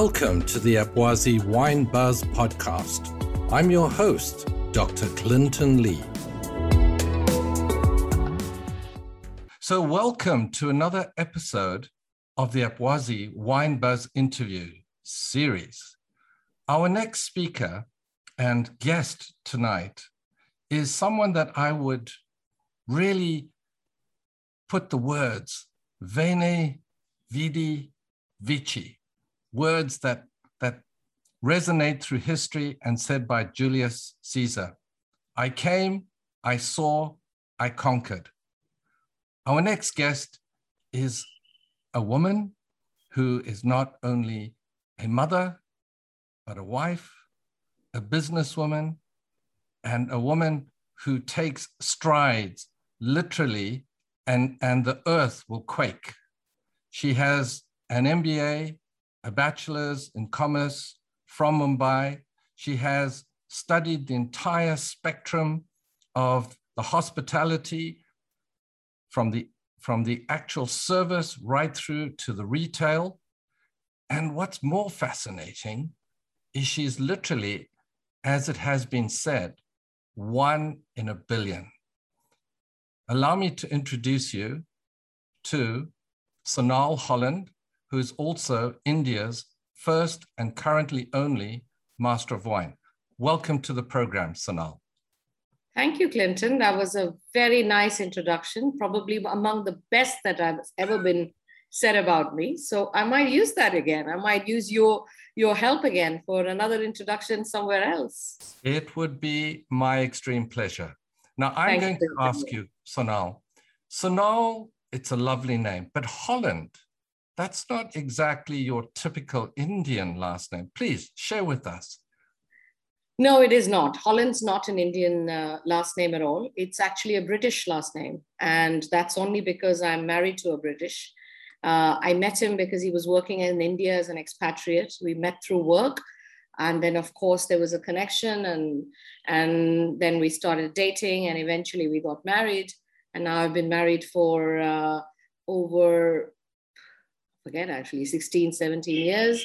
Welcome to the Abwazi Wine Buzz podcast. I'm your host, Dr. Clinton Lee. So, welcome to another episode of the Abwazi Wine Buzz interview series. Our next speaker and guest tonight is someone that I would really put the words Veni Vidi, Vici, words that, that resonate through history and said by Julius Caesar. I came, I saw, I conquered. Our next guest is a woman who is not only a mother, but a wife, a businesswoman, and a woman who takes strides literally, and, and the earth will quake. She has an MBA, a bachelor's in commerce from Mumbai. She has studied the entire spectrum of the hospitality from the, from the actual service right through to the retail. And what's more fascinating is she's literally, as it has been said, one in a billion. Allow me to introduce you to Sonal Holland, who is also India's first and currently only Master of Wine. Welcome to the program, Sonal. Thank you, Clinton. That was a very nice introduction, probably among the best that I've ever been said about me. So I might use that again. I might use your your help again for another introduction somewhere else. It would be my extreme pleasure. Now I'm Thank going you. to ask you, Sonal. Sonal, it's a lovely name, but Holland, that's not exactly your typical Indian last name. Please share with us. No, it is not. Holland's not an Indian uh, last name at all. It's actually a British last name. And that's only because I'm married to a British. Uh, I met him because he was working in India as an expatriate. We met through work. And then, of course, there was a connection, and, and then we started dating, and eventually we got married. And now I've been married for uh, over, forget actually, 16, 17 years.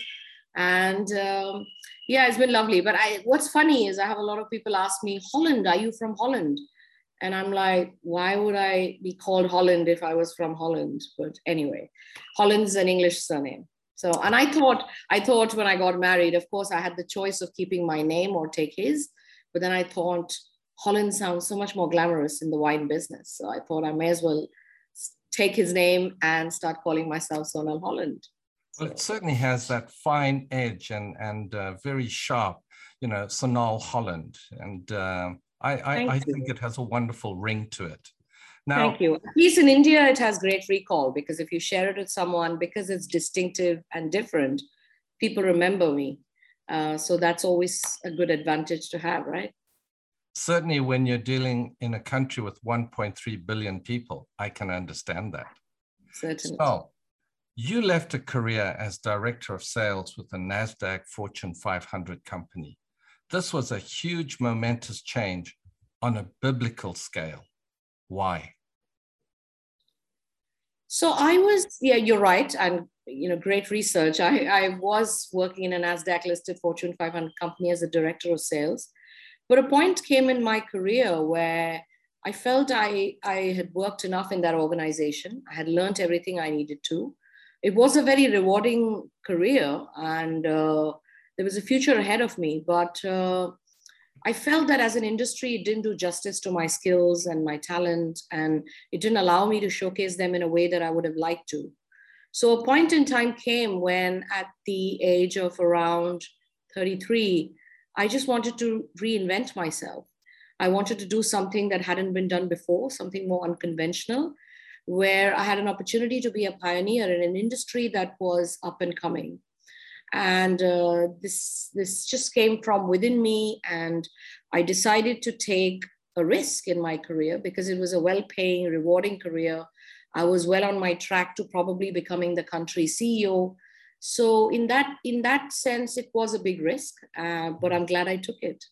And um, yeah, it's been lovely. But I, what's funny is I have a lot of people ask me, Holland, are you from Holland? And I'm like, why would I be called Holland if I was from Holland? But anyway, Holland's an English surname. So, and I thought, I thought when I got married, of course, I had the choice of keeping my name or take his. But then I thought Holland sounds so much more glamorous in the wine business. So I thought I may as well take his name and start calling myself Sonal Holland. Well, it certainly has that fine edge and and uh, very sharp, you know, Sonal Holland. And uh, I, I, I think it has a wonderful ring to it. Now, Thank you. At least in India, it has great recall because if you share it with someone, because it's distinctive and different, people remember me. Uh, so that's always a good advantage to have, right? Certainly, when you're dealing in a country with 1.3 billion people, I can understand that. Certainly. So, you left a career as director of sales with a NASDAQ Fortune 500 company. This was a huge, momentous change on a biblical scale. Why? So I was, yeah, you're right, and you know, great research. I, I was working in a Nasdaq listed Fortune 500 company as a director of sales, but a point came in my career where I felt I I had worked enough in that organization. I had learned everything I needed to. It was a very rewarding career, and uh, there was a future ahead of me. But uh, I felt that as an industry, it didn't do justice to my skills and my talent, and it didn't allow me to showcase them in a way that I would have liked to. So a point in time came when, at the age of around 33, I just wanted to reinvent myself. I wanted to do something that hadn't been done before, something more unconventional, where I had an opportunity to be a pioneer in an industry that was up and coming. And uh, this this just came from within me and i decided to take a risk in my career because it was a well-paying rewarding career. I was well on my track to probably becoming the country ceo so in that in that sense it was a big risk uh, but i'm glad i took it.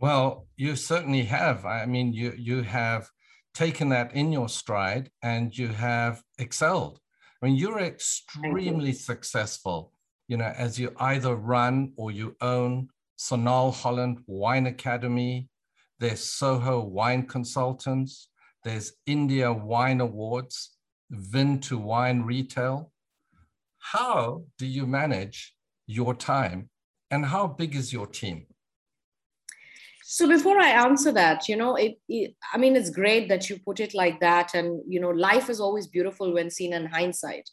Well you certainly have. I mean you you have taken that in your stride and you have excelled. I mean you're extremely you. successful you know, as you either run or you own Sonal Holland Wine Academy, there's Soho Wine Consultants, there's India Wine Awards, Vin to Wine Retail. How do you manage your time and how big is your team? So before I answer that, you know, it, it, I mean, it's great that you put it like that. And, you know, life is always beautiful when seen in hindsight.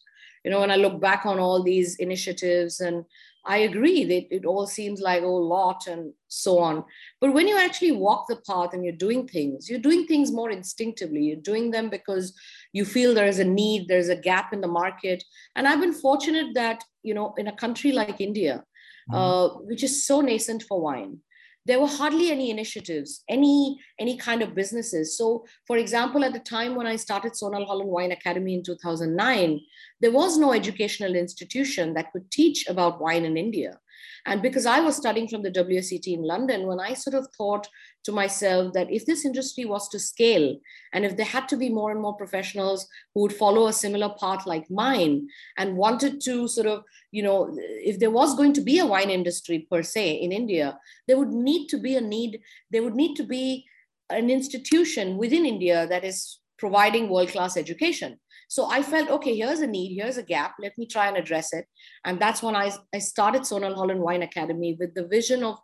You know, when I look back on all these initiatives and I agree that it all seems like a lot and so on. But when you actually walk the path and you're doing things, you're doing things more instinctively. You're doing them because you feel there is a need, there's a gap in the market. And I've been fortunate that, you know, in a country like India, mm-hmm. uh, which is so nascent for wine, there were hardly any initiatives, any any kind of businesses. So, for example, at the time when I started Sonal Holland Wine Academy in 2009, there was no educational institution that could teach about wine in India. And because I was studying from the WSET in London, when I sort of thought to myself that if this industry was to scale and if there had to be more and more professionals who would follow a similar path like mine and wanted to sort of, you know, if there was going to be a wine industry per se in India, there would need to be a need, there would need to be an institution within India that is providing world class education. So I felt, okay, here's a need, here's a gap. Let me try and address it. And that's when I, I started Sonal Holland Wine Academy with the vision of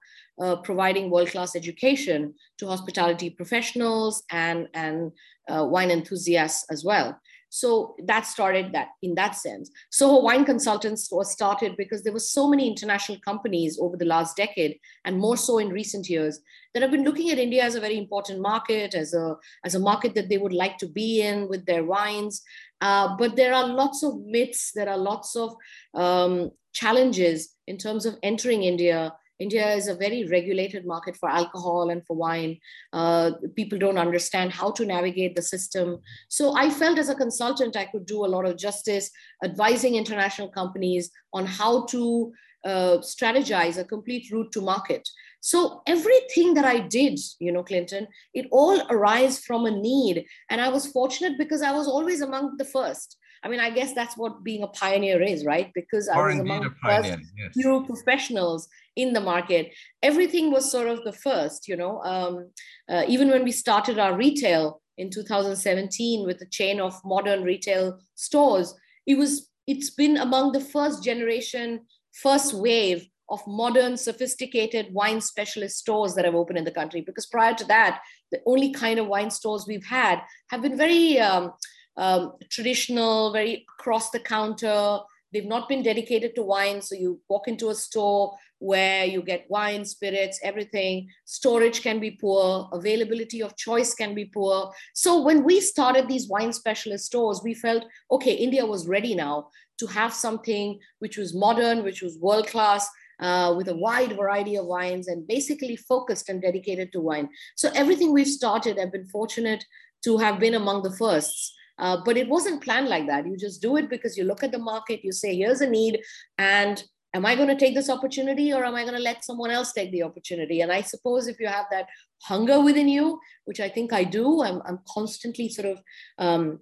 uh, providing world-class education to hospitality professionals and, and uh, wine enthusiasts as well. So that started that in that sense. So Wine Consultants was started because there were so many international companies over the last decade, and more so in recent years, that have been looking at India as a very important market, as a as a market that they would like to be in with their wines. Uh, but there are lots of myths, there are lots of um, challenges in terms of entering India. India is a very regulated market for alcohol and for wine. Uh, people don't understand how to navigate the system. So I felt as a consultant, I could do a lot of justice advising international companies on how to uh, strategize a complete route to market. So everything that I did, you know, Clinton, it all arose from a need. And I was fortunate because I was always among the first. I mean, I guess that's what being a pioneer is, right? Because I was among the first yes. few professionals in the market. Everything was sort of the first, you know. Um, uh, even when we started our retail in 2017 with a chain of modern retail stores, it was it's been among the first generation, first wave of modern, sophisticated wine specialist stores that have opened in the country. Because prior to that, the only kind of wine stores we've had have been very um, um, traditional, very across the counter. They've not been dedicated to wine. So you walk into a store where you get wine, spirits, everything. Storage can be poor, availability of choice can be poor. So when we started these wine specialist stores, we felt, okay, India was ready now to have something which was modern, which was world class, uh, with a wide variety of wines and basically focused and dedicated to wine. So everything we've started, I've been fortunate to have been among the firsts. Uh, but it wasn't planned like that. You just do it because you look at the market, you say, here's a need, and am I going to take this opportunity or am I going to let someone else take the opportunity? And I suppose if you have that hunger within you, which I think I do, I'm, I'm constantly sort of, um,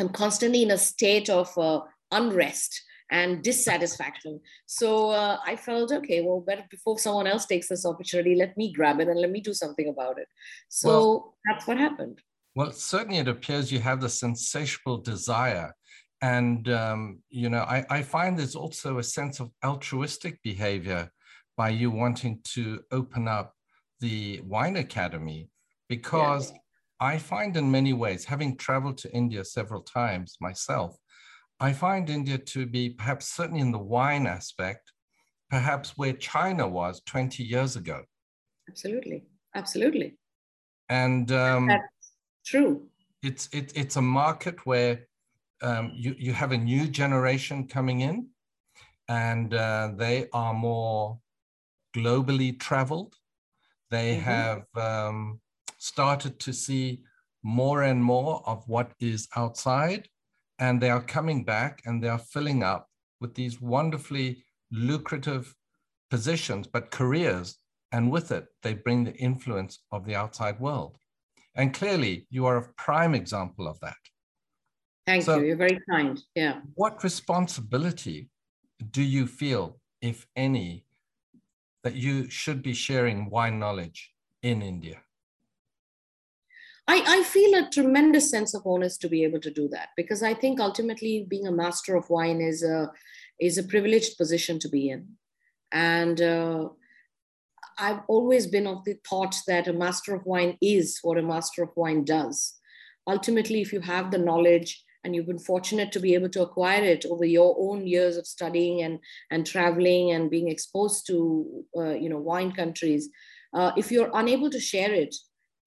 I'm constantly in a state of uh, unrest and dissatisfaction. So uh, I felt, okay, well, better before someone else takes this opportunity, let me grab it and let me do something about it. So well, that's what happened. Well, certainly it appears you have this insatiable desire. And, um, you know, I, I find there's also a sense of altruistic behavior by you wanting to open up the Wine Academy because yeah. I find in many ways, having traveled to India several times myself, I find India to be perhaps certainly in the wine aspect, perhaps where China was 20 years ago. Absolutely. Absolutely. And um, that's true. It's, it, it's a market where um, you, you have a new generation coming in and uh, they are more globally traveled. They mm-hmm. have um, started to see more and more of what is outside and they are coming back and they are filling up with these wonderfully lucrative positions, but careers. And with it, they bring the influence of the outside world. And clearly, you are a prime example of that. Thank so, you. You're very kind. Yeah. What responsibility do you feel, if any, that you should be sharing wine knowledge in India? I, I feel a tremendous sense of onus to be able to do that because I think ultimately being a master of wine is a is a privileged position to be in, and uh, I've always been of the thought that a master of wine is what a master of wine does. Ultimately, if you have the knowledge and you've been fortunate to be able to acquire it over your own years of studying and and traveling and being exposed to uh, you know wine countries, uh, if you're unable to share it,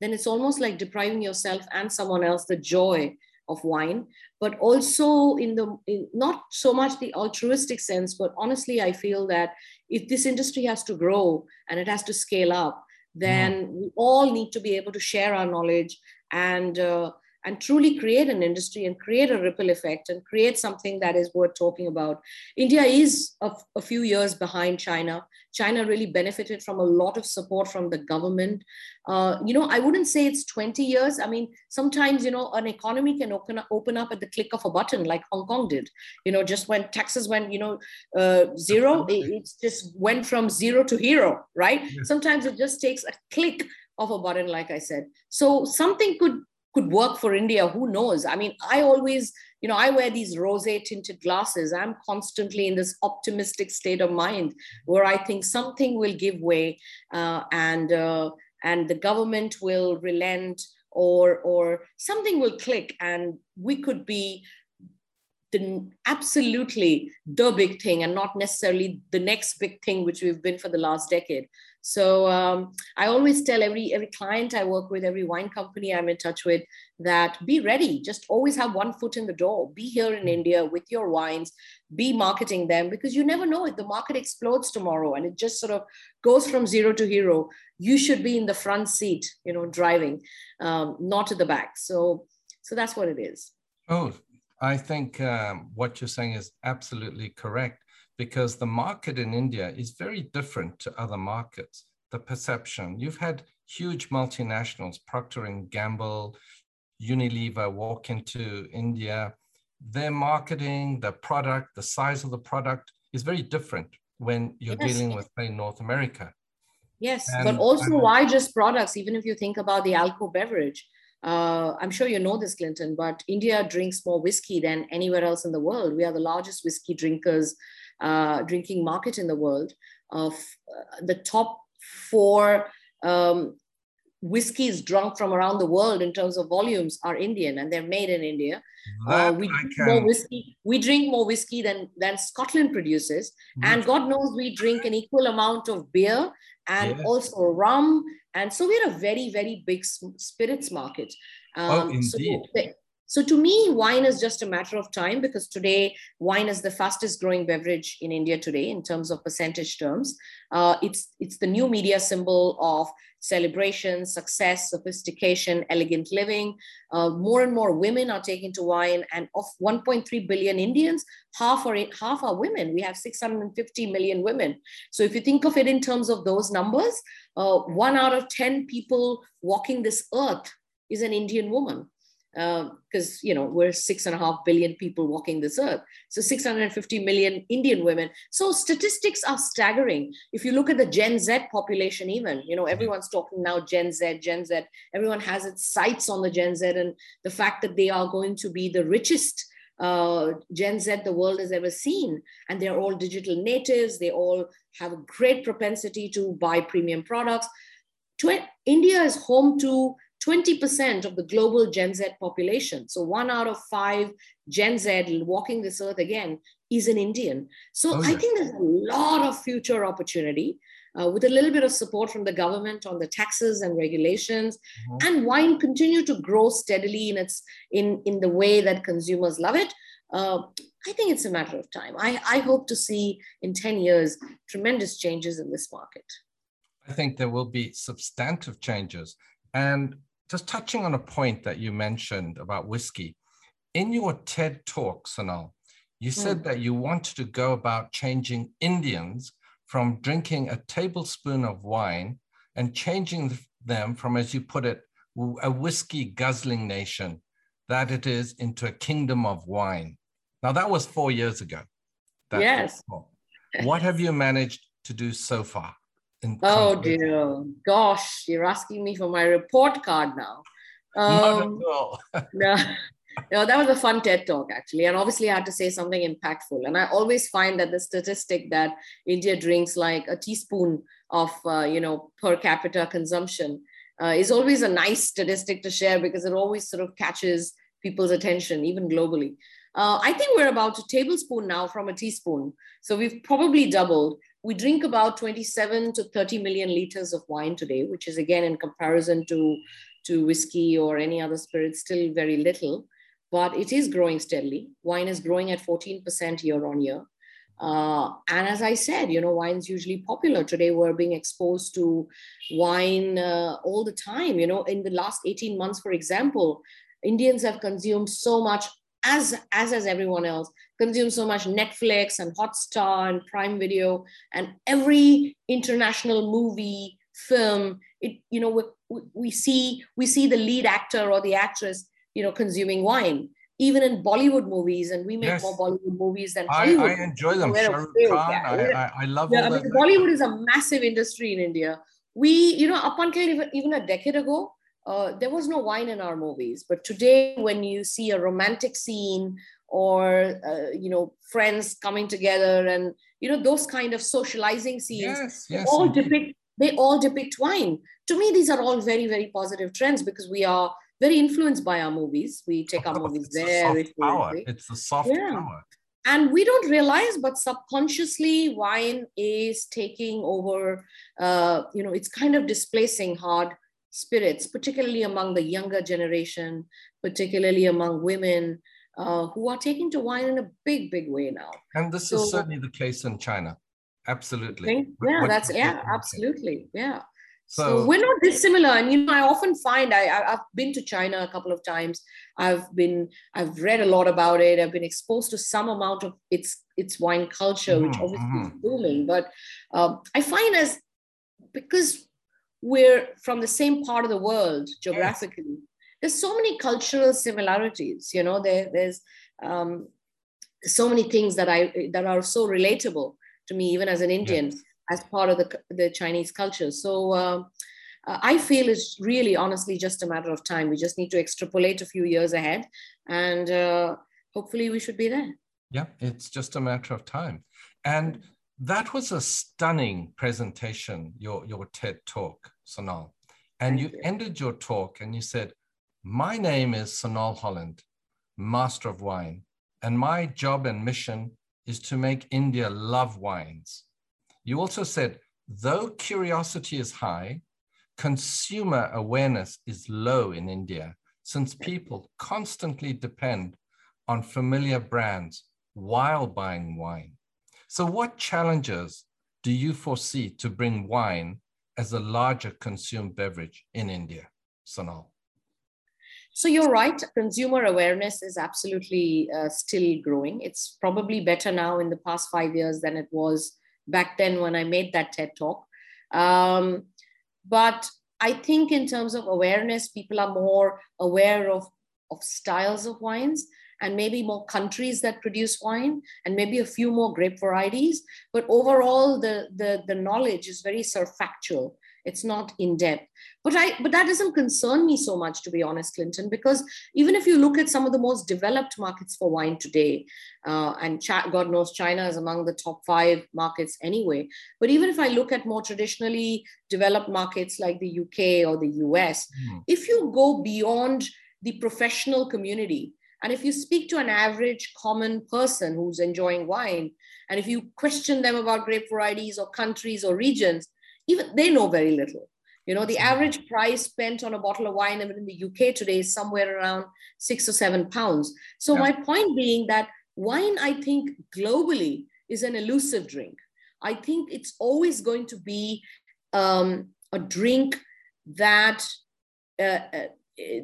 then it's almost like depriving yourself and someone else the joy of wine but also in the in not so much the altruistic sense but honestly i feel that if this industry has to grow and it has to scale up then mm. we all need to be able to share our knowledge and uh, and truly create an industry and create a ripple effect and create something that is worth talking about. India is a, a, few years behind China. China really benefited from a lot of support from the government. Uh, you know, I wouldn't say it's 20 years. I mean, sometimes, you know, an economy can open up, open up at the click of a button like Hong Kong did. You know, just when taxes went, you know, uh, zero, it, it just went from zero to hero, right? Sometimes it just takes a click of a button, like I said. So something could could work for India. Who knows? I mean, I always, you know, I wear these rose tinted glasses. I'm constantly in this optimistic state of mind where I think something will give way uh, and uh, and the government will relent or or something will click and we could be the absolutely the big thing and not necessarily the next big thing which we've been for the last decade so um, I always tell every every client I work with, every wine company I'm in touch with, that be ready. Just always have one foot in the door. Be here in India with your wines. Be marketing them because you never know if the market explodes tomorrow and it just sort of goes from zero to hero. You should be in the front seat, you know, driving, um, not at the back. So so that's what it is. Oh, I think um, what you're saying is absolutely correct because the market in India is very different to other markets. The perception, you've had huge multinationals, Procter and Gamble, Unilever walk into India. Their marketing, the product, the size of the product is very different when you're yes. dealing with, say, North America. Yes, and, but also and, why just products? Even if you think about the alcohol beverage, uh, I'm sure you know this, Clinton, but India drinks more whiskey than anywhere else in the world. We are the largest whiskey drinkers uh, drinking market in the world. Of uh, the top four um, whiskeys drunk from around the world in terms of volumes are Indian and they're made in India. Uh, we drink more whiskey. We drink more whiskey than than Scotland produces, mm-hmm. and God knows we drink an equal amount of beer and yes. also rum. And so we're a very very big spirits market. Oh, um, oh, indeed. So so to me, wine is just a matter of time because today wine is the fastest growing beverage in India today in terms of percentage terms. Uh, it's it's the new media symbol of celebration, success, sophistication, elegant living. Uh, more and more women are taking to wine, and of 1.3 billion Indians, half are half are women. We have 650 million women. So if you think of it in terms of those numbers, uh, one out of 10 people walking this earth is an Indian woman because um, you know we're six and a half billion people walking this earth so 650 million indian women so statistics are staggering if you look at the gen z population even you know mm-hmm. everyone's talking now gen z gen z everyone has its sights on the gen z and the fact that they are going to be the richest uh, Gen Z the world has ever seen. And they're all digital natives. They all have a great propensity to buy premium products. India is home to 20% of the global Gen Z population. So one out of five Gen Z walking this earth again is an Indian. So oh, yeah. I think there's a lot of future opportunity. Uh, with a little bit of support from the government on the taxes and regulations, mm-hmm. and wine continue to grow steadily in its in in the way that consumers love it. Uh, I think it's a matter of time. I, I hope to see in 10 years tremendous changes in this market. I think there will be substantive changes. And just touching on a point that you mentioned about whiskey, in your TED talk, Sonal, you hmm. said mm. that you wanted to go about changing Indians from drinking a tablespoon of wine and changing them from, as you put it, a whiskey guzzling nation, that it is into a kingdom of wine. Now, that was four years ago. Yes. What have you managed to do so far? Oh dear, gosh, you're asking me for my report card now. Um, no, no, that was a fun TED talk actually, and obviously I had to say something impactful. And I always find that the statistic that India drinks like a teaspoon of uh, you know per capita consumption uh, is always a nice statistic to share because it always sort of catches people's attention, even globally. Uh, I think we're about a tablespoon now from a teaspoon. So we've probably doubled. We drink about 27 to 30 million liters of wine today, which is again in comparison to, to whiskey or any other spirit, still very little, but it is growing steadily. Wine is growing at 14% year on year. Uh, and as I said, you know, wine's usually popular. Today, we're being exposed to wine uh, all the time. You know, in the last 18 months, for example, Indians have consumed so much, as as has everyone else, consumed so much Netflix and Hotstar and Prime Video and every international movie, film. It you know we, we see we see the lead actor or the actress you know consuming wine even in Bollywood movies, and we make yes. more Bollywood movies than Hollywood. I, I enjoy them. Shah Rukh Khan, I, I, I, love yeah, I mean, Bollywood is a massive industry in India. We, you know, up until even, even a decade ago, uh, there was no wine in our movies. But today, when you see a romantic scene or, uh, you know, friends coming together and, you know, those kind of socializing scenes, yes, yes, all depict, they all depict wine. To me, these are all very, very positive trends because we are very influenced by our movies. We take our movies it's very power. It's the soft yeah. power. And we don't realize, but subconsciously, wine is taking over. Uh, you know, it's kind of displacing hard spirits, particularly among the younger generation, particularly among women uh, who are taking to wine in a big, big way now. And this so, is certainly the case in China. Absolutely. Think, yeah, what that's yeah, absolutely, yeah. So, so, we're not dissimilar. And you know, I often find I, I have been to China a couple of times. I've been I've read a lot about it. I've been exposed to some amount of its its wine culture, which mm-hmm. obviously mm-hmm. is booming. But um, I find as because we're from the same part of the world geographically, yes. there's so many cultural similarities. You know, there, there's um, so many things that I that are so relatable to me, even as an Indian. Yes as part of the, the Chinese culture. So uh, I feel it's really honestly just a matter of time. We just need to extrapolate a few years ahead and uh, hopefully we should be there. Yeah, it's just a matter of time. And that was a stunning presentation, your, your TED talk, Sonal. And you, you ended your talk and you said, My name is Sonal Holland, Master of Wine, and my job and mission is to make India love wines you also said, though curiosity is high, consumer awareness is low in India since people constantly depend on familiar brands while buying wine. So, what challenges do you foresee to bring wine as a larger consumed beverage in India, Sonal? So you're right. Consumer awareness is absolutely uh, still growing. It's probably better now in the past five years than it was back then when I made that TED talk. Um, but I think in terms of awareness, people are more aware of, of styles of wines and maybe more countries that produce wine and maybe a few more grape varieties. But overall, the, the, the knowledge is very surfactual it's not in depth but i but that doesn't concern me so much to be honest clinton because even if you look at some of the most developed markets for wine today uh, and god knows china is among the top five markets anyway but even if i look at more traditionally developed markets like the uk or the us mm. if you go beyond the professional community and if you speak to an average common person who's enjoying wine, and if you question them about grape varieties or countries or regions, even they know very little. You know, the average price spent on a bottle of wine even in the UK today is somewhere around six or seven pounds. So yeah. my point being that wine, I think globally is an elusive drink. I think it's always going to be um, a drink that uh, uh,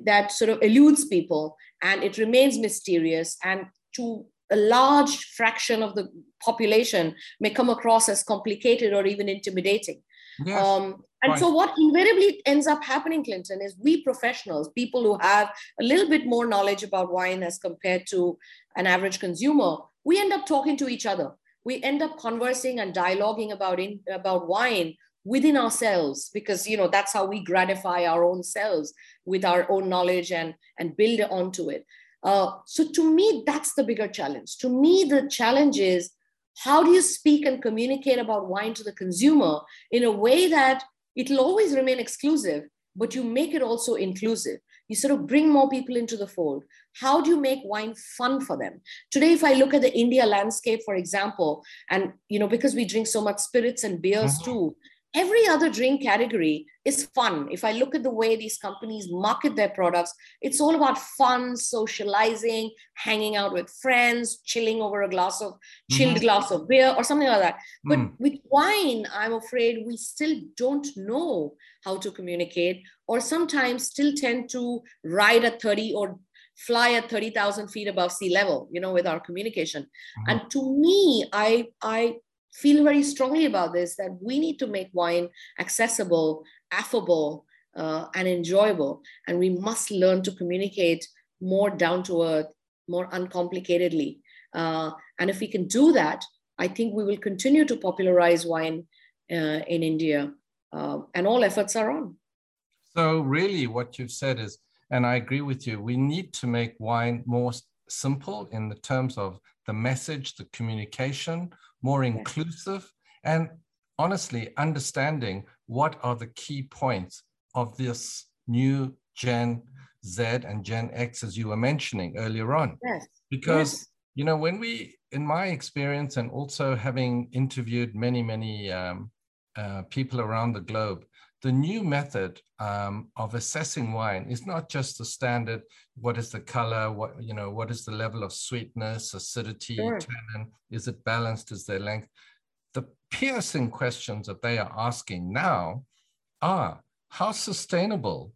that sort of eludes people and it remains mysterious and to a large fraction of the population may come across as complicated or even intimidating Yes, um, and so what invariably ends up happening, Clinton, is we professionals, people who have a little bit more knowledge about wine as compared to an average consumer, we end up talking to each other. we end up conversing and dialoguing about in, about wine within ourselves because you know that's how we gratify our own selves with our own knowledge and and build onto it. Uh, so to me that's the bigger challenge. To me the challenge is how do you speak and communicate about wine to the consumer in a way that it'll always remain exclusive but you make it also inclusive? You sort of bring more people into the fold. How do you make wine fun for them? Today if i look at the india landscape for example and you know because we drink so much spirits and beers mm-hmm. too every other drink category is fun. If I look at the way these companies market their products, it's all about fun, socializing, hanging out with friends, chilling over a glass of chilled mm-hmm. glass of beer or something like that. But mm. with wine, I'm afraid we still don't know how to communicate, or sometimes still tend to ride at 30 or fly at 30,000 feet above sea level, you know, with our communication. Mm-hmm. And to me, I I feel very strongly about this that we need to make wine accessible, affable, uh, and enjoyable. And we must learn to communicate more down to earth, more uncomplicatedly. Uh, and if we can do that, I think we will continue to popularize wine uh, in India. Uh, and all efforts are on. So, really, what you've said is, and I agree with you, we need to make wine more simple in the terms of the message, the communication, more inclusive, and honestly understanding what are the key points of this new Gen Z and Gen X, as you were mentioning earlier on. Yes. Because, yes. you know, when we, in my experience, and also having interviewed many, many um, uh, people around the globe, the new method um, of assessing wine is not just the standard what is the color what you know what is the level of sweetness acidity sure. tannin is it balanced is there length? The piercing questions that they are asking now are how sustainable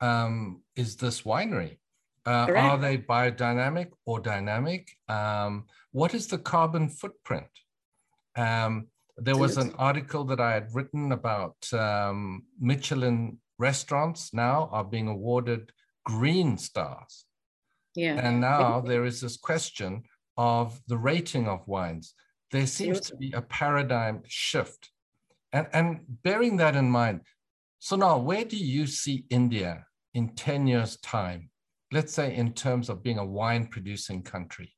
um, is this winery? Uh, are they biodynamic or dynamic? Um, what is the carbon footprint? Um, there was an article that I had written about um, Michelin restaurants now are being awarded green stars. Yeah. And now there is this question of the rating of wines. There seems to be a paradigm shift. And, and bearing that in mind, so now where do you see India in 10 years' time? Let's say in terms of being a wine producing country.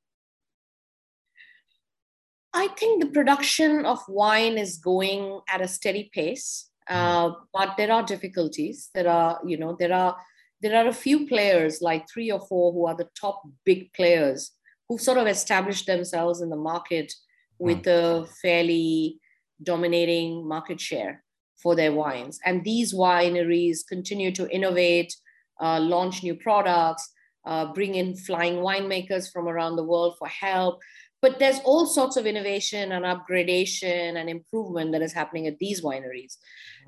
I think the production of wine is going at a steady pace, hmm. uh, but there are difficulties. There are, you know, there are there are a few players, like three or four, who are the top big players who've sort of established themselves in the market with mm. a fairly dominating market share for their wines. And these wineries continue to innovate, uh, launch new products, uh, bring in flying winemakers from around the world for help but there's all sorts of innovation and upgradation and improvement that is happening at these wineries.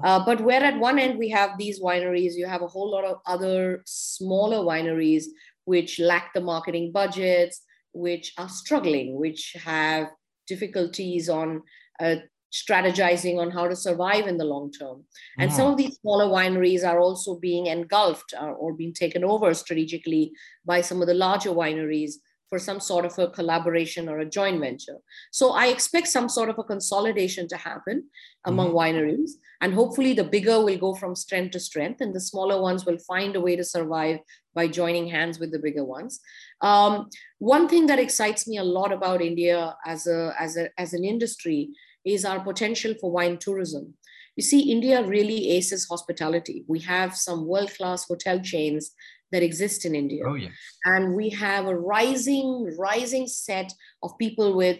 Uh, but where at one end we have these wineries you have a whole lot of other smaller wineries which lack the marketing budgets which are struggling which have difficulties on uh, strategizing on how to survive in the long term. And some of these smaller wineries are also being engulfed or, uh, or being taken over strategically by some of the larger wineries for some sort of a collaboration or a joint venture. So I expect some sort of a consolidation to happen among mm-hmm. wineries. And hopefully the bigger will go from strength to strength, and the smaller ones will find a way to survive by joining hands with the bigger ones. Um, one thing that excites me a lot about India as, a, as, a, as an industry is our potential for wine tourism. You see, India really aces hospitality. We have some world class hotel chains that exist in India. Oh, yes. And we have a rising, rising set of people with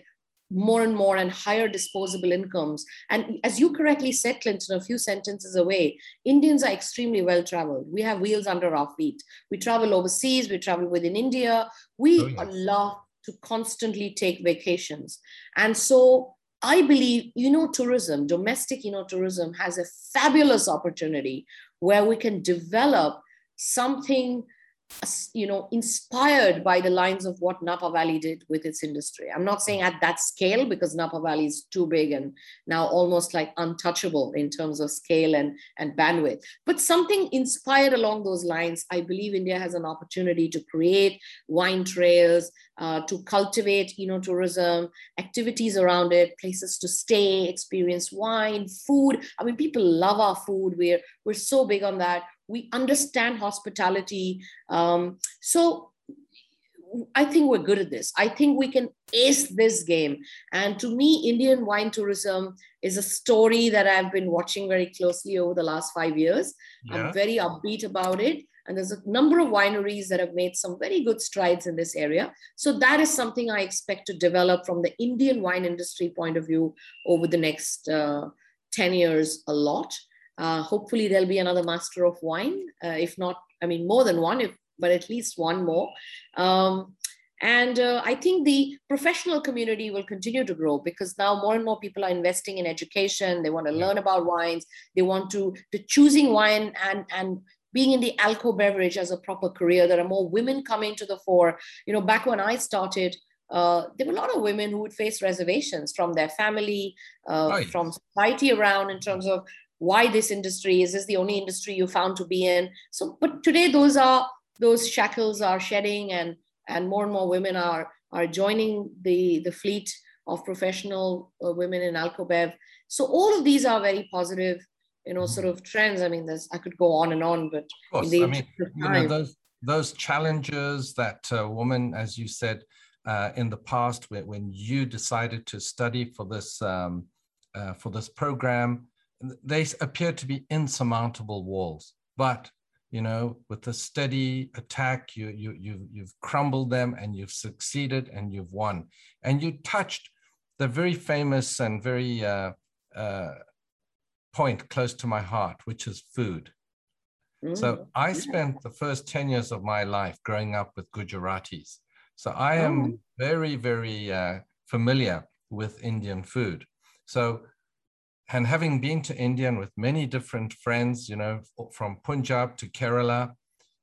more and more and higher disposable incomes. And as you correctly said, Clinton, a few sentences away, Indians are extremely well traveled. We have wheels under our feet. We travel overseas, we travel within India. We oh, yes. love to constantly take vacations. And so I believe, you know, tourism, domestic, you know, tourism has a fabulous opportunity where we can develop something you know, inspired by the lines of what Napa Valley did with its industry. I'm not saying at that scale because Napa Valley is too big and now almost like untouchable in terms of scale and, and bandwidth, but something inspired along those lines. I believe India has an opportunity to create wine trails, uh, to cultivate, you know, tourism, activities around it, places to stay, experience wine, food. I mean, people love our food. We're, we're so big on that we understand hospitality. Um, so I think we're good at this. I think we can ace this game. And to me, Indian wine tourism is a story that I've been watching very closely over the last five years. Yeah. I'm very upbeat about it. And there's a number of wineries that have made some very good strides in this area. So that is something I expect to develop from the Indian wine industry point of view over the next uh, 10 years a lot. Uh, hopefully, there'll be another master of wine, uh, if not, I mean, more than one, if, but at least one more. Um, and uh, I think the professional community will continue to grow because now more and more people are investing in education. They want to learn about wines. They want to, to choosing wine and, and being in the alcohol beverage as a proper career. There are more women coming to the fore. You know, back when I started, uh, there were a lot of women who would face reservations from their family, uh, right. from society around in terms of why this industry is this the only industry you found to be in. So but today those are those shackles are shedding and and more and more women are are joining the the fleet of professional uh, women in alcobev. So all of these are very positive you know sort of trends. I mean there's i could go on and on but of course, I mean, you know, those those challenges that uh, woman as you said uh, in the past when, when you decided to study for this um, uh, for this program they appear to be insurmountable walls. But you know, with a steady attack, you you you you've crumbled them and you've succeeded and you've won. And you touched the very famous and very uh, uh, point close to my heart, which is food. Mm. So I spent the first 10 years of my life growing up with Gujaratis. So I am oh. very, very uh, familiar with Indian food. So and having been to India and with many different friends, you know, from Punjab to Kerala,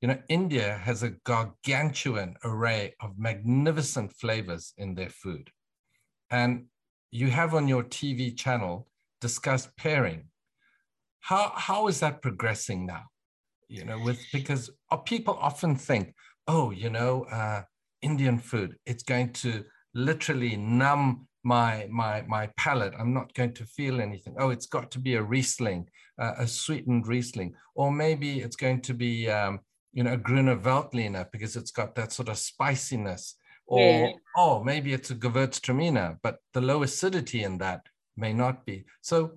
you know, India has a gargantuan array of magnificent flavors in their food. And you have on your TV channel discussed pairing. How, how is that progressing now? You know, with because people often think, oh, you know, uh, Indian food, it's going to literally numb my my my palate. I'm not going to feel anything. Oh it's got to be a riesling uh, a sweetened riesling. Or maybe it's going to be um, you know a grüner veltliner because it's got that sort of spiciness. Or yeah. oh maybe it's a gewürztraminer but the low acidity in that may not be. So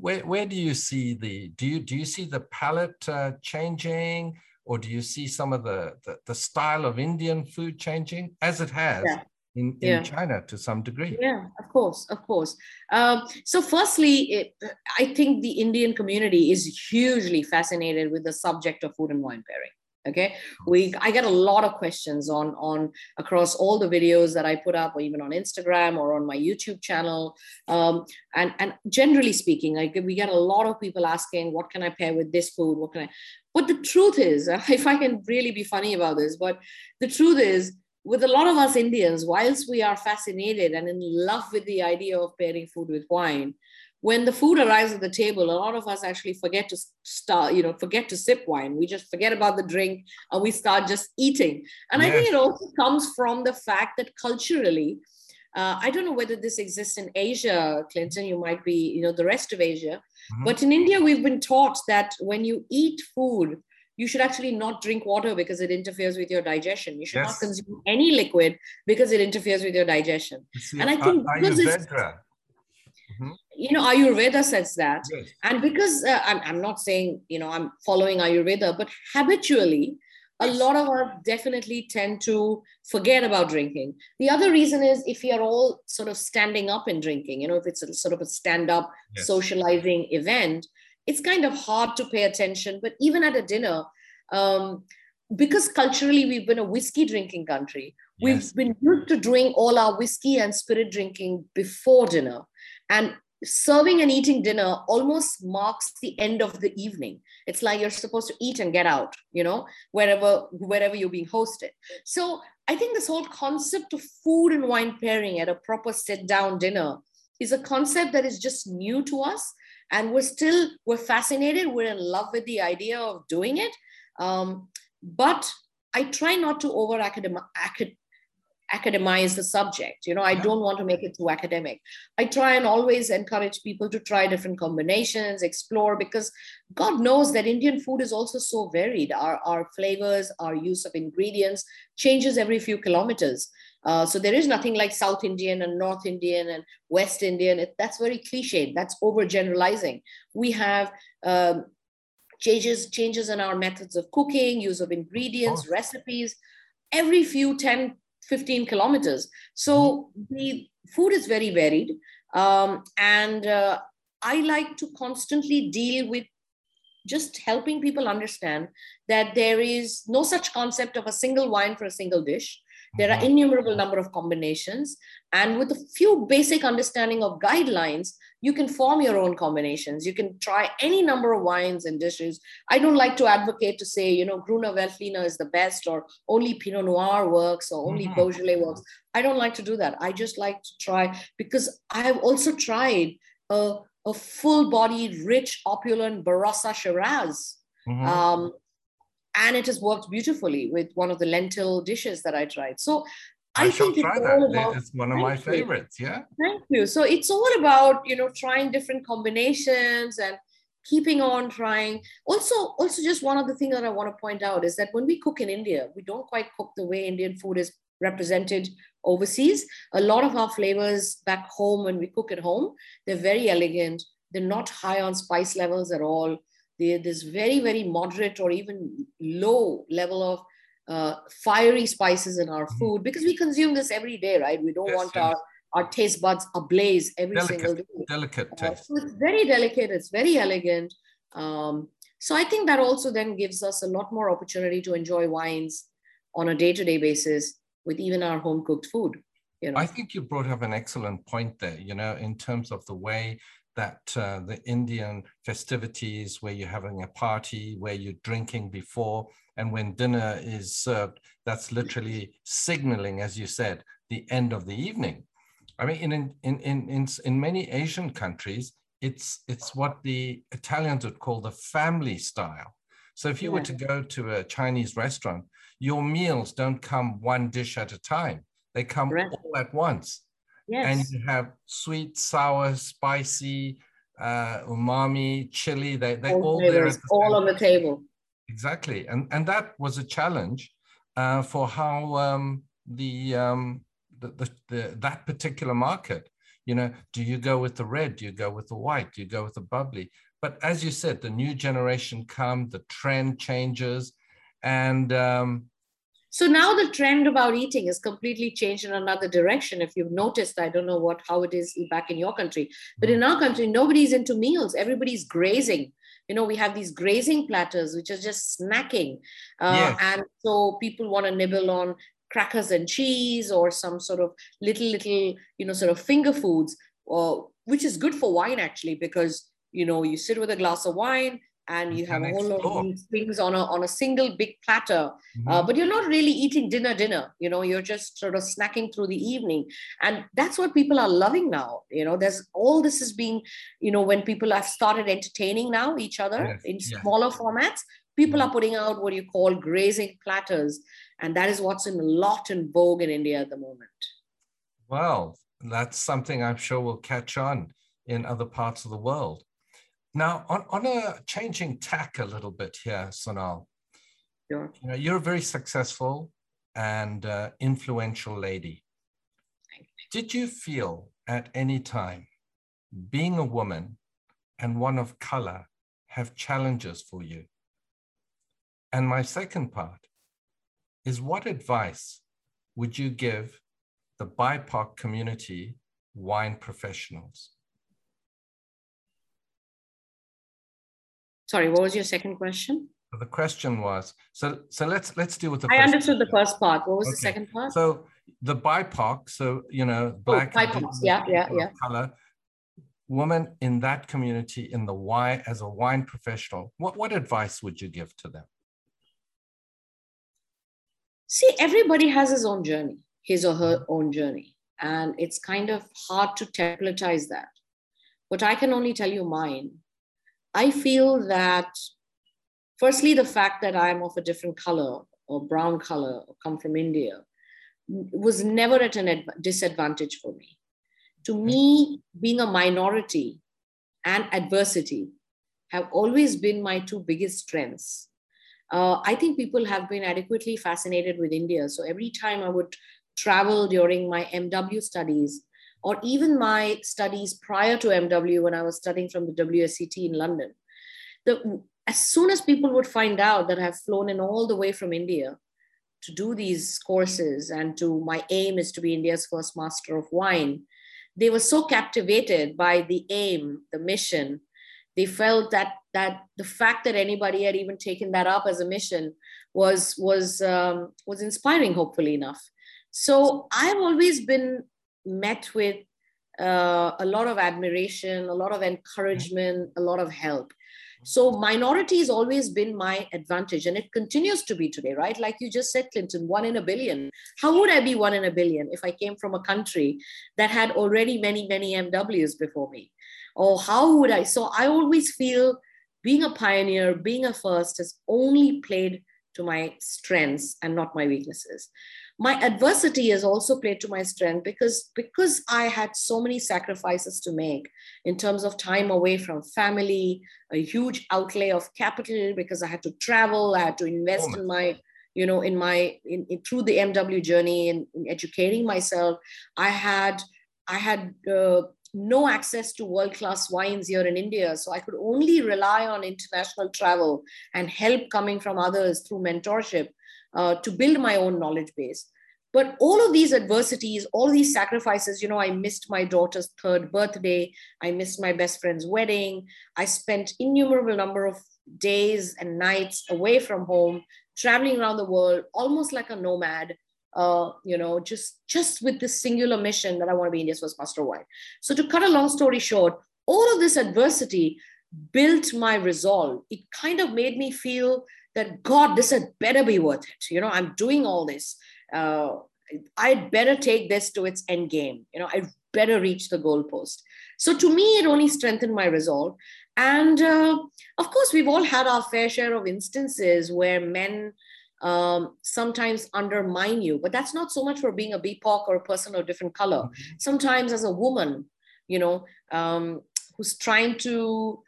where, where do you see the do you do you see the palate uh, changing? Or do you see some of the, the, the style of indian food changing? As it has. Yeah in, in yeah. China to some degree. Yeah, of course, of course. Um, so, firstly, it, I think the Indian community is hugely fascinated with the subject of food and wine pairing. Okay, we I get a lot of questions on on across all the videos that I put up, or even on Instagram or on my YouTube channel. Um, and and generally speaking, like we get a lot of people asking, "What can I pair with this food? What can I?" But the truth is, if I can really be funny about this, but the truth is with a lot of us Indians, whilst we are fascinated and in love with the idea of pairing food with wine, when the food arrives at the table, a lot of us actually forget to start, you know, forget to sip wine. We just forget about the drink and we start just eating. And yes. I think it also comes from the fact that culturally, uh, I don't know whether this exists in Asia, Clinton, you might be, you know, the rest of Asia. Mm-hmm. But in India, we've been taught that when you eat food, you should actually not drink water because it interferes with your digestion. You should yes. not consume any liquid because it interferes with your digestion. See, and I think because it's, mm-hmm. you know, Ayurveda says that. Yes. And because uh, I'm, I'm not saying, you know, I'm following Ayurveda, but habitually, a lot of us definitely tend to forget about drinking. The other reason is if we are all sort of standing up and drinking, you know, if it's a sort of a stand up yes. socializing event, it's kind of hard to pay attention. But even at a dinner, um, because culturally we've been a whiskey drinking country, yes. we've been used to doing all our whiskey and spirit drinking before dinner. And serving and eating dinner almost marks the end of the evening it's like you're supposed to eat and get out you know wherever wherever you're being hosted so i think this whole concept of food and wine pairing at a proper sit down dinner is a concept that is just new to us and we're still we're fascinated we're in love with the idea of doing it um, but i try not to over academic, academize the subject. You know, I don't want to make it too academic. I try and always encourage people to try different combinations, explore, because God knows that Indian food is also so varied. Our, our flavors, our use of ingredients changes every few kilometers. Uh, so there is nothing like South Indian and North Indian and West Indian. It, that's very cliched. That's overgeneralizing. We have um, changes changes in our methods of cooking, use of ingredients, recipes. Every few 10 15 kilometers. So mm-hmm. the food is very varied. Um, and uh, I like to constantly deal with just helping people understand that there is no such concept of a single wine for a single dish. There are mm-hmm. innumerable number of combinations. And with a few basic understanding of guidelines, you can form your own combinations. You can try any number of wines and dishes. I don't like to advocate to say, you know, Gruner Veltliner is the best or only Pinot Noir works or only mm-hmm. Beaujolais works. I don't like to do that. I just like to try because I have also tried a, a full bodied, rich, opulent Barossa Shiraz. Mm-hmm. Um, and it has worked beautifully with one of the lentil dishes that I tried. So I, I think it's that. About, it's one of my favorites. Yeah. Thank you. So it's all about you know trying different combinations and keeping on trying. Also, also just one of the things that I want to point out is that when we cook in India, we don't quite cook the way Indian food is represented overseas. A lot of our flavors back home when we cook at home, they're very elegant. They're not high on spice levels at all. There's very, very moderate or even low level of uh, fiery spices in our mm-hmm. food because we consume this every day, right? We don't yes, want yes. our our taste buds ablaze every delicate, single day. Delicate uh, so it's very delicate. It's very elegant. Um, so I think that also then gives us a lot more opportunity to enjoy wines on a day-to-day basis with even our home cooked food. You know? I think you brought up an excellent point there. You know, in terms of the way that uh, the Indian festivities where you're having a party, where you're drinking before, and when dinner is served, that's literally signaling, as you said, the end of the evening. I mean, in, in, in, in, in many Asian countries, it's, it's what the Italians would call the family style. So if you yeah. were to go to a Chinese restaurant, your meals don't come one dish at a time. They come right. all at once. Yes. And you have sweet, sour, spicy, uh, umami, chili. They they all, all there. The all on the table. Exactly, and and that was a challenge uh, for how um, the, um, the, the, the that particular market. You know, do you go with the red? Do you go with the white? Do you go with the bubbly? But as you said, the new generation come, the trend changes, and um, so now the trend about eating is completely changed in another direction. If you've noticed, I don't know what how it is back in your country, but in our country, nobody's into meals. Everybody's grazing. You know, we have these grazing platters, which are just snacking, uh, yes. and so people want to nibble on crackers and cheese or some sort of little little you know sort of finger foods, or which is good for wine actually because you know you sit with a glass of wine and you have a whole lot of these things on a on a single big platter mm-hmm. uh, but you're not really eating dinner dinner you know you're just sort of snacking through the evening and that's what people are loving now you know there's all this is being you know when people have started entertaining now each other yes. in yes. smaller formats people mm-hmm. are putting out what you call grazing platters and that is what's in a lot in vogue in india at the moment well that's something i'm sure will catch on in other parts of the world now, on, on a changing tack a little bit here, Sonal, sure. you know, you're a very successful and uh, influential lady. Did you feel at any time being a woman and one of color have challenges for you? And my second part is what advice would you give the BIPOC community wine professionals? Sorry, what was your second question? The question was so. So let's let's deal with the. I understood the first part. What was okay. the second part? So the BIPOC, so you know, oh, black, oh, BIPOC, yeah, yeah, yeah. Color. woman in that community in the wine as a wine professional, what, what advice would you give to them? See, everybody has his own journey, his or her own journey. And it's kind of hard to templatize that. But I can only tell you mine. I feel that, firstly, the fact that I'm of a different color or brown color or come from India was never at a disadvantage for me. To me, being a minority and adversity have always been my two biggest strengths. Uh, I think people have been adequately fascinated with India. So every time I would travel during my MW studies, or even my studies prior to MW when I was studying from the WSET in London, the, as soon as people would find out that I've flown in all the way from India to do these courses and to my aim is to be India's first master of wine, they were so captivated by the aim, the mission. They felt that that the fact that anybody had even taken that up as a mission was was um, was inspiring, hopefully enough. So I've always been met with uh, a lot of admiration, a lot of encouragement, a lot of help. So minority has always been my advantage and it continues to be today, right? Like you just said, Clinton, one in a billion. How would I be one in a billion if I came from a country that had already many, many MWs before me? Or how would I? So I always feel being a pioneer, being a first has only played to my strengths and not my weaknesses my adversity has also played to my strength because because i had so many sacrifices to make in terms of time away from family a huge outlay of capital because i had to travel i had to invest oh in my you know in my in, in through the mw journey and in, in, educating myself. I had i had uh, no access to world class wines here in india so i could only rely on international travel and help coming from others through mentorship uh, to build my own knowledge base. But all of these adversities, all these sacrifices, you know, I missed my daughter's third birthday. I missed my best friend's wedding. I spent innumerable number of days and nights away from home, traveling around the world, almost like a nomad. Uh, you know, just just with this singular mission that I want to be India's first master wine. So to cut a long story short, all of this adversity built my resolve. It kind of made me feel that God, this had better be worth it. You know, I'm doing all this. Uh, I'd better take this to its end game. You know, I'd better reach the goalpost. So to me, it only strengthened my resolve. And uh, of course, we've all had our fair share of instances where men um, sometimes undermine you, but that's not so much for being a BIPOC or a person of different color. Mm-hmm. Sometimes as a woman, you know, um, who's trying to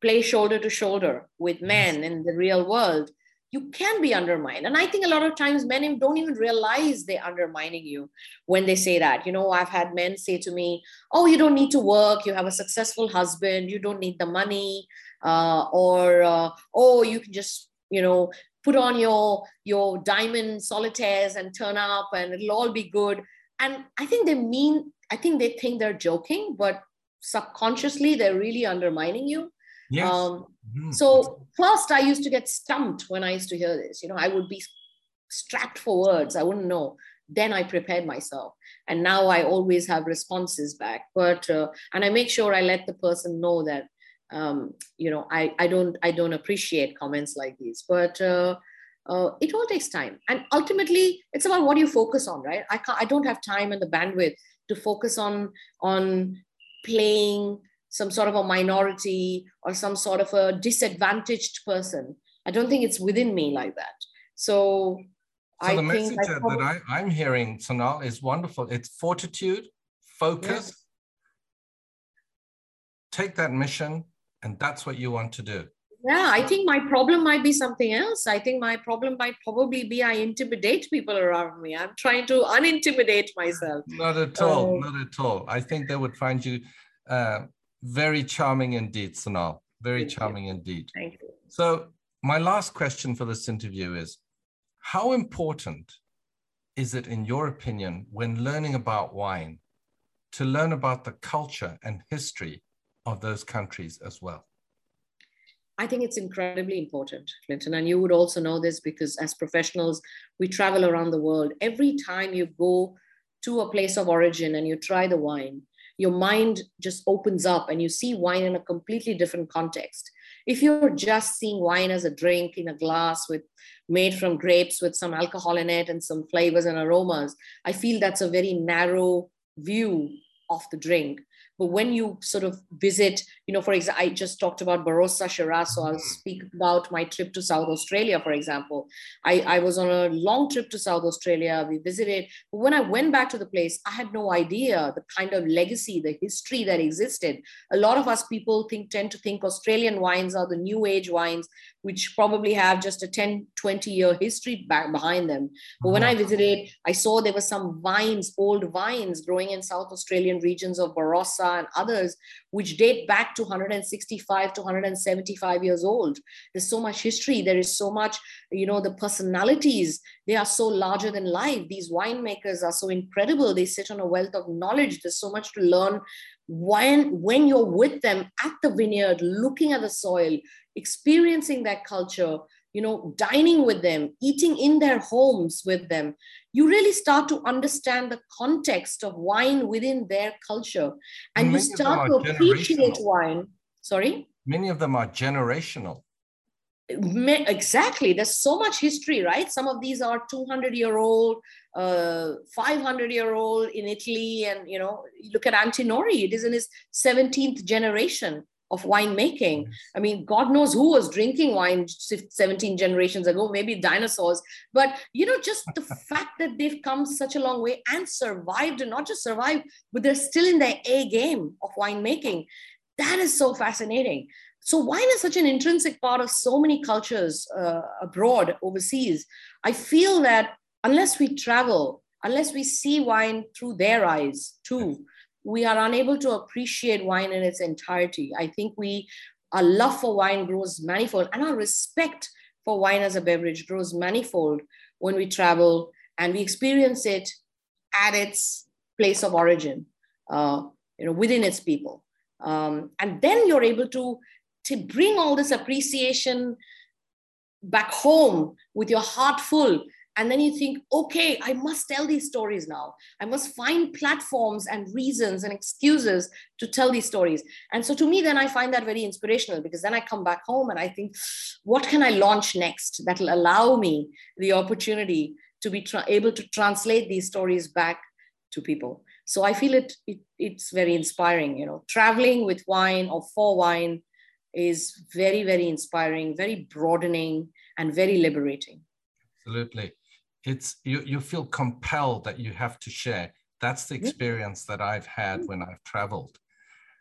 play shoulder to shoulder with men in the real world, you can be undermined. And I think a lot of times men don't even realize they're undermining you when they say that. You know, I've had men say to me, Oh, you don't need to work. You have a successful husband. You don't need the money. Uh, or, uh, Oh, you can just, you know, put on your, your diamond solitaires and turn up and it'll all be good. And I think they mean, I think they think they're joking, but subconsciously they're really undermining you Yes. Um, mm-hmm. So first, I used to get stumped when I used to hear this. You know, I would be strapped for words. I wouldn't know. Then I prepared myself, and now I always have responses back. But uh, and I make sure I let the person know that um, you know I I don't I don't appreciate comments like these. But uh, uh, it all takes time, and ultimately, it's about what you focus on, right? I can't, I don't have time and the bandwidth to focus on on playing some sort of a minority or some sort of a disadvantaged person. I don't think it's within me like that. So, so I the message I probably, that I, am hearing, Sonal, is wonderful. It's fortitude, focus. Yeah. Take that mission, and that's what you want to do. Yeah, I think my problem might be something else. I think my problem might probably be I intimidate people around me. I'm trying to unintimidate myself. Not at all. Uh, not at all. I think they would find you uh, very charming indeed, Sonal. Very Thank charming you. indeed. Thank you. So, my last question for this interview is How important is it, in your opinion, when learning about wine, to learn about the culture and history of those countries as well? I think it's incredibly important, Clinton. And you would also know this because as professionals, we travel around the world. Every time you go to a place of origin and you try the wine, your mind just opens up and you see wine in a completely different context. If you're just seeing wine as a drink in a glass with made from grapes with some alcohol in it and some flavors and aromas, I feel that's a very narrow view of the drink. But when you sort of visit, you know, for example, I just talked about Barossa Shiraz, so I'll speak about my trip to South Australia, for example. I, I was on a long trip to South Australia. We visited. But when I went back to the place, I had no idea the kind of legacy, the history that existed. A lot of us people think tend to think Australian wines are the new age wines, which probably have just a 10, 20 year history back behind them. But when I uh-huh. visited, I saw there were some vines, old vines growing in South Australian regions of Barossa and others, which date back to 165 to 175 years old. There's so much history. There is so much, you know, the personalities, they are so larger than life. These winemakers are so incredible. They sit on a wealth of knowledge. There's so much to learn when when you're with them at the vineyard looking at the soil experiencing that culture you know dining with them eating in their homes with them you really start to understand the context of wine within their culture. And you start to appreciate wine. Sorry? Many of them are generational. Exactly. There's so much history right? Some of these are 200 year old uh, 500 year old in italy. And you know look at antinori it is in his 17th generation of winemaking. I mean, God knows who was drinking wine 17 generations ago, maybe dinosaurs. But, you know, just the fact that they've come such a long way and survived, and not just survived, but they're still in their A game of winemaking. That is so fascinating. So, wine is such an intrinsic part of so many cultures uh, abroad, overseas. I feel that unless we travel, unless we see wine through their eyes too, we are unable to appreciate wine in its entirety. I think we, our love for wine grows manifold and our respect for wine as a beverage grows manifold when we travel and we experience it at its place of origin, uh, you know, within its people. Um, and then you're able to, to bring all this appreciation back home with your heart full and then you think okay i must tell these stories now. I must find platforms and reasons and excuses to tell these stories. And so to me then i find that very inspirational because then i come back home and i think what can i launch next that will allow me the opportunity to be tra- able to translate these stories back to people? So i feel it, it it's very inspiring you know. Traveling with wine or for wine is very very inspiring very broadening and very liberating. Absolutely it's you you feel compelled that you have to share. That's the experience that i've had mm. when i've traveled.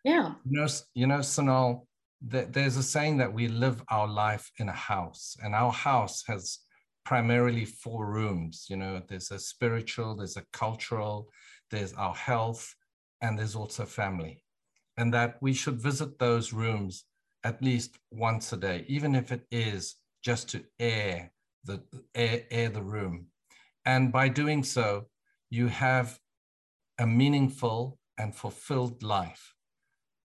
Yeah. You know you know sonal there's a saying that we live our life in a house and our house has primarily four rooms. You know there's a spiritual there's a cultural there's our health and there's also family. And that we should visit those rooms at least once a day even if it is just to air the air, air the room and by doing so, you have a meaningful and fulfilled life.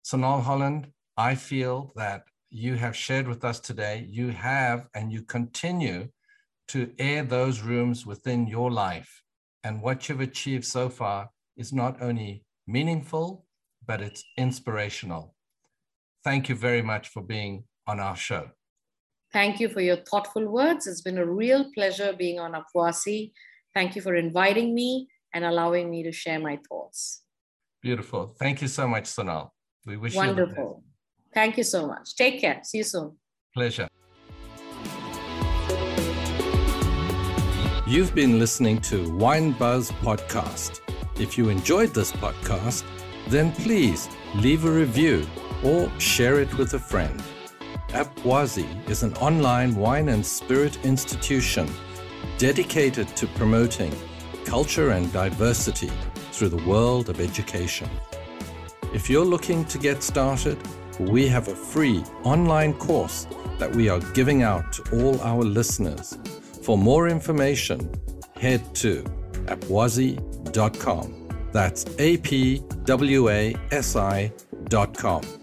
Sonal Holland, I feel that you have shared with us today, you have and you continue to air those rooms within your life. And what you've achieved so far is not only meaningful, but it's inspirational. Thank you very much for being on our show. Thank you for your thoughtful words. It's been a real pleasure being on Apwasi. Thank you for inviting me and allowing me to share my thoughts. Beautiful. Thank you so much, Sonal. We wish Wonderful. you Wonderful. Thank you so much. Take care. See you soon. Pleasure. You've been listening to Wine Buzz Podcast. If you enjoyed this podcast, then please leave a review or share it with a friend. Apwasi is an online wine and spirit institution dedicated to promoting culture and diversity through the world of education. If you're looking to get started, we have a free online course that we are giving out to all our listeners. For more information, head to apwasi.com. That's A P W A S I.com.